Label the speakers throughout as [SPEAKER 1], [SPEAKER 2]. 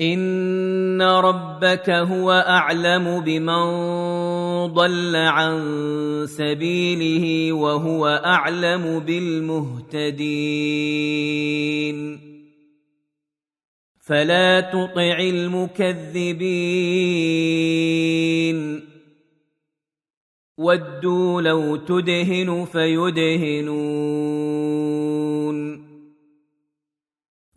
[SPEAKER 1] ان ربك هو اعلم بمن ضل عن سبيله وهو اعلم بالمهتدين فلا تطع المكذبين ودوا لو تدهن فيدهنون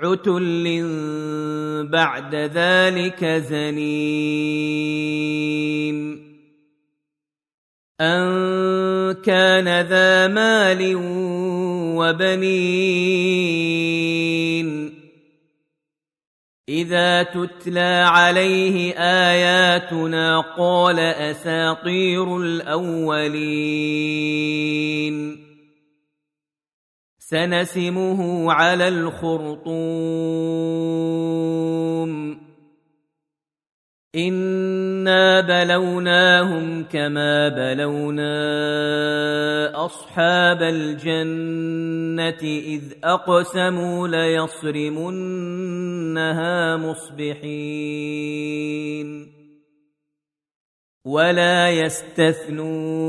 [SPEAKER 1] عتل بعد ذلك زنيم ان كان ذا مال وبنين اذا تتلى عليه اياتنا قال اساطير الاولين سنسمه على الخرطوم. انا بلوناهم كما بلونا اصحاب الجنه اذ اقسموا ليصرمنها مصبحين ولا يستثنون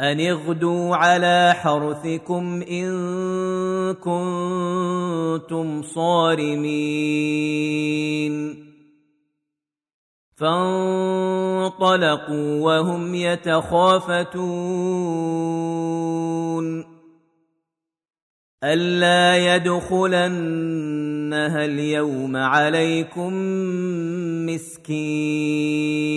[SPEAKER 1] أن اغدوا على حرثكم إن كنتم صارمين فانطلقوا وهم يتخافتون ألا يدخلنها اليوم عليكم مسكين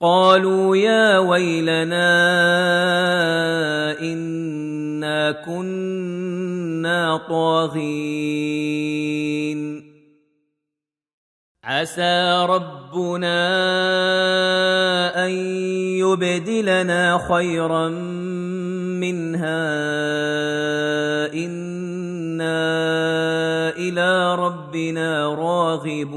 [SPEAKER 1] قالوا يا ويلنا إنا كنا طاغين. عسى ربنا أن يبدلنا خيرا منها. إنا إلى ربنا راغبون.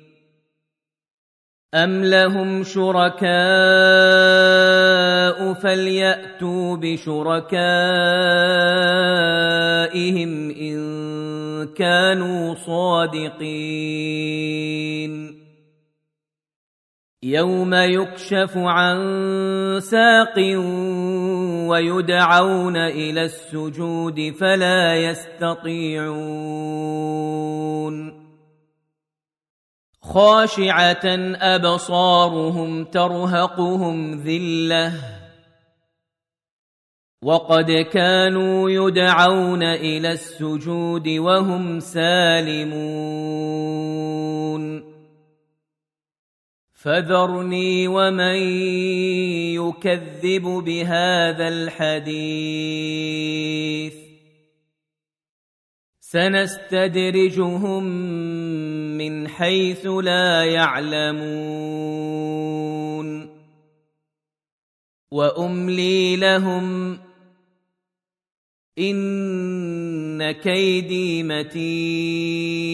[SPEAKER 1] أم لهم شركاء فليأتوا بشركائهم إن كانوا صادقين يوم يكشف عن ساق ويدعون إلى السجود فلا يستطيعون خاشعة أبصارهم ترهقهم ذلة. وقد كانوا يدعون إلى السجود وهم سالمون. فذرني ومن يكذب بهذا الحديث. سنستدرجهم من حيث لا يعلمون. وأملي لهم إن كيدي متين.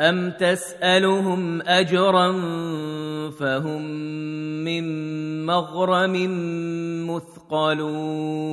[SPEAKER 1] أم تسألهم أجرا فهم من مغرم مثقلون؟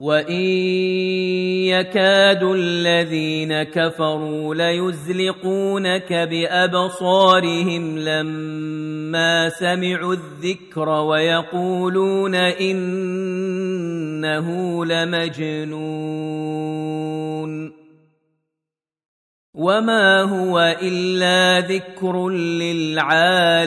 [SPEAKER 1] وان يكاد الذين كفروا ليزلقونك بابصارهم لما سمعوا الذكر ويقولون انه لمجنون وما هو الا ذكر للعالمين